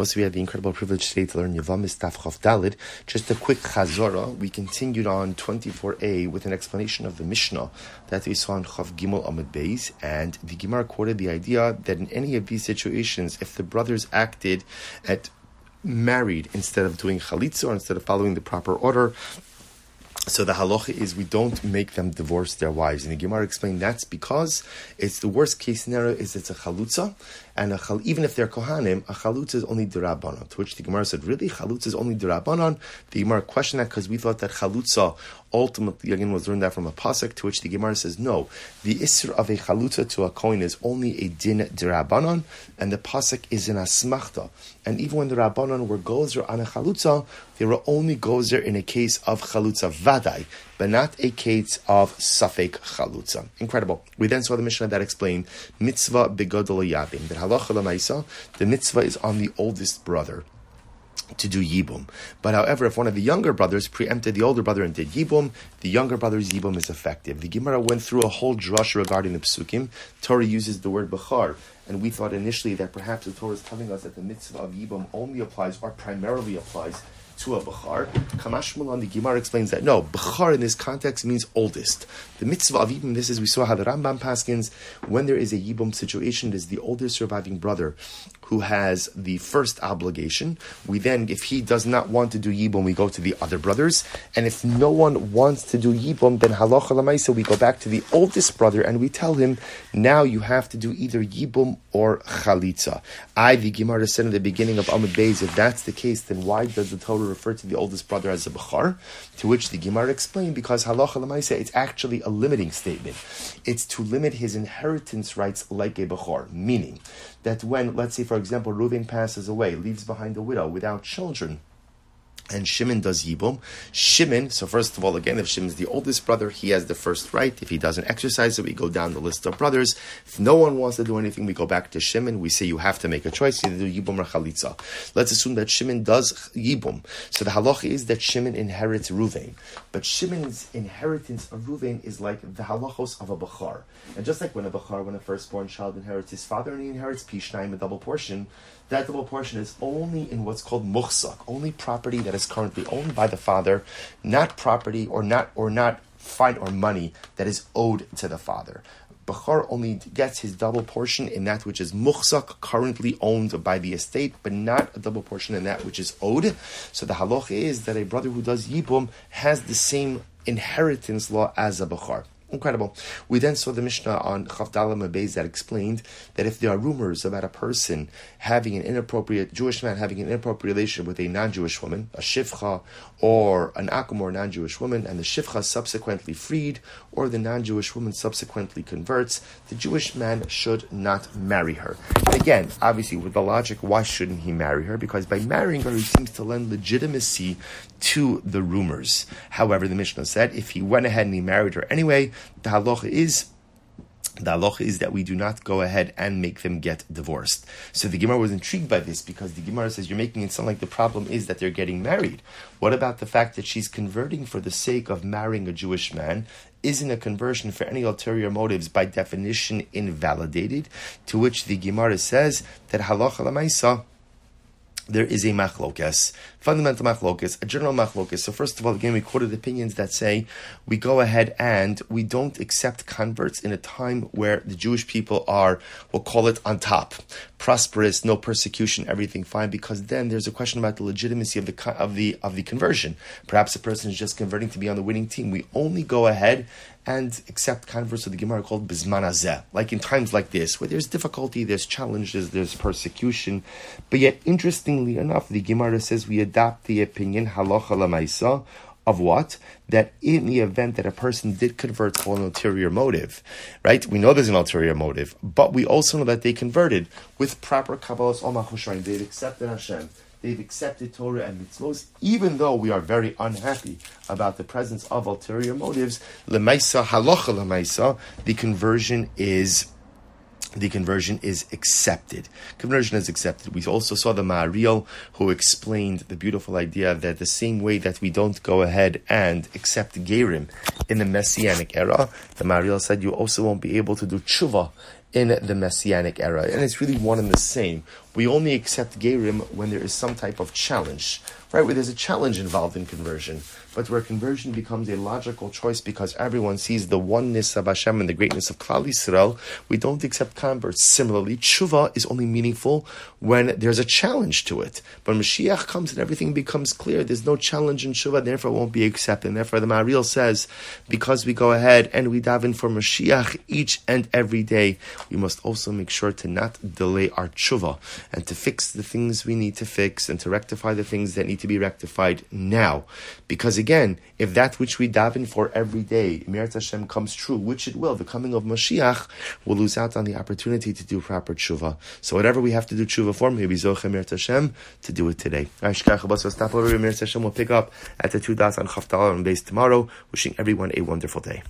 Also, we had the incredible privilege today to learn Yevamos Tafchav Dalid. Just a quick chazora. We continued on 24a with an explanation of the Mishnah that we saw in Chav Gimel Amid Beis, and the Gemara quoted the idea that in any of these situations, if the brothers acted at married instead of doing chalitza or instead of following the proper order, so the halacha is we don't make them divorce their wives. And the Gemara explained that's because it's the worst case scenario is it's a chalutza, and a chal, even if they're kohanim, a chalutza is only derabanan. To which the Gemara said, really, chalutza is only derabanan. The Gemara questioned that because we thought that chalutza ultimately again was learned that from a pasuk. To which the Gemara says, no, the isra of a chalutza to a kohen is only a din derabanan, and the pasuk is in asmachta. And even when the rabbanon were gozer on a chalutza, they were only gozer in a case of chalutza vadai, but not a case of safek chalutza. Incredible. We then saw the Mishnah that explained mitzvah begodol yabim. That halacha the mitzvah is on the oldest brother to do yibum. But however, if one of the younger brothers preempted the older brother and did yibum, the younger brother's yibum is effective. The Gemara went through a whole drush regarding the psukim. Torah uses the word bechar, and we thought initially that perhaps the Torah is telling us that the mitzvah of yibum only applies or primarily applies to a Bechar. Kamash Mulan, the Gemara explains that no, Bechar in this context means oldest. The mitzvah of Yibum, this is we saw how the Rambam Paskins, when there is a Yibum situation, it is the oldest surviving brother who has the first obligation. We then, if he does not want to do Yibum, we go to the other brothers. And if no one wants to do Yibum, then Halacha Lamaisa, we go back to the oldest brother and we tell him, now you have to do either Yibum or Chalitza. I, the Gemara said in the beginning of Amud Beis, if that's the case, then why does the Torah refer to the oldest brother as a Bechar? To which the Gemara explained, because Halacha Lamaisa, it's actually a limiting statement. It's to limit his inheritance rights like a Bechar, meaning that when, let's say, for example, Reuven passes away, leaves behind a widow without children, and Shimon does Yibum. Shimon, so first of all, again, if Shimon's the oldest brother, he has the first right. If he doesn't exercise it, we go down the list of brothers. If no one wants to do anything, we go back to Shimon. We say you have to make a choice, either do Yibum or Chalitza. Let's assume that Shimon does Yibum. So the halacha is that Shimon inherits Ruvain. But Shimon's inheritance of Ruvain is like the halachos of a Bachar. And just like when a Bachar, when a firstborn child inherits his father and he inherits Pishnaim, a double portion, that double portion is only in what's called muhsak, only property that is currently owned by the father, not property or not or not fine or money that is owed to the father. Bachar only gets his double portion in that which is muhsak, currently owned by the estate, but not a double portion in that which is owed. So the halach is that a brother who does yibum has the same inheritance law as a bachar. Incredible. We then saw the Mishnah on Chavdalam Abayz that explained that if there are rumors about a person having an inappropriate, Jewish man having an inappropriate relationship with a non-Jewish woman, a shivcha, or an akum or non-Jewish woman, and the shivcha subsequently freed, or the non-Jewish woman subsequently converts, the Jewish man should not marry her. Again, obviously, with the logic, why shouldn't he marry her? Because by marrying her, he seems to lend legitimacy to the rumors. However, the Mishnah said if he went ahead and he married her anyway, the halacha is the halacha is that we do not go ahead and make them get divorced. So the Gemara was intrigued by this because the Gemara says you're making it sound like the problem is that they're getting married. What about the fact that she's converting for the sake of marrying a Jewish man? Isn't a conversion for any ulterior motives by definition invalidated? To which the Gemara says that halacha lamaisa there is a machlokas, fundamental machlokas, a general machlokas. So first of all, again, we quoted opinions that say we go ahead and we don't accept converts in a time where the Jewish people are, we'll call it on top, prosperous, no persecution, everything fine, because then there's a question about the legitimacy of the of the of the conversion. Perhaps a person is just converting to be on the winning team. We only go ahead and accept converts of the Gemara called Bismanazeh, like in times like this, where there's difficulty, there's challenges, there's persecution. But yet, interestingly enough, the Gemara says we adopt the opinion halacha lamaisa of what? That in the event that a person did convert for an ulterior motive, right? We know there's an ulterior motive, but we also know that they converted with proper Kabbalah's Omach They've accepted Hashem they've accepted Torah and mitzvos, even though we are very unhappy about the presence of ulterior motives. Lemaisa halacha lemaisa, the conversion is the conversion is accepted. Conversion is accepted. We also saw the Maharil who explained the beautiful idea that the same way that we don't go ahead and accept Gerim in the Messianic era, the Maharil said you also won't be able to do tshuva in the Messianic era. And it's really one and the same. We only accept Gerim when there is some type of challenge, right? Where there's a challenge involved in conversion but where conversion becomes a logical choice because everyone sees the oneness of Hashem and the greatness of Klal Yisrael, we don't accept converts. Similarly, tshuva is only meaningful when there's a challenge to it. But Mashiach comes and everything becomes clear. There's no challenge in tshuva, therefore it won't be accepted. And therefore, the Maharil says, because we go ahead and we daven for Mashiach each and every day, we must also make sure to not delay our tshuva and to fix the things we need to fix and to rectify the things that need to be rectified now. Because again, if that which we daven for every day, Meretz Hashem comes true, which it will, the coming of Mashiach, we'll lose out on the opportunity to do proper tshuva. So whatever we have to do tshuva for, maybe Zoche Meretz Hashem to do it today. We'll pick up at the two dots on Chaftal and base tomorrow. Wishing everyone a wonderful day.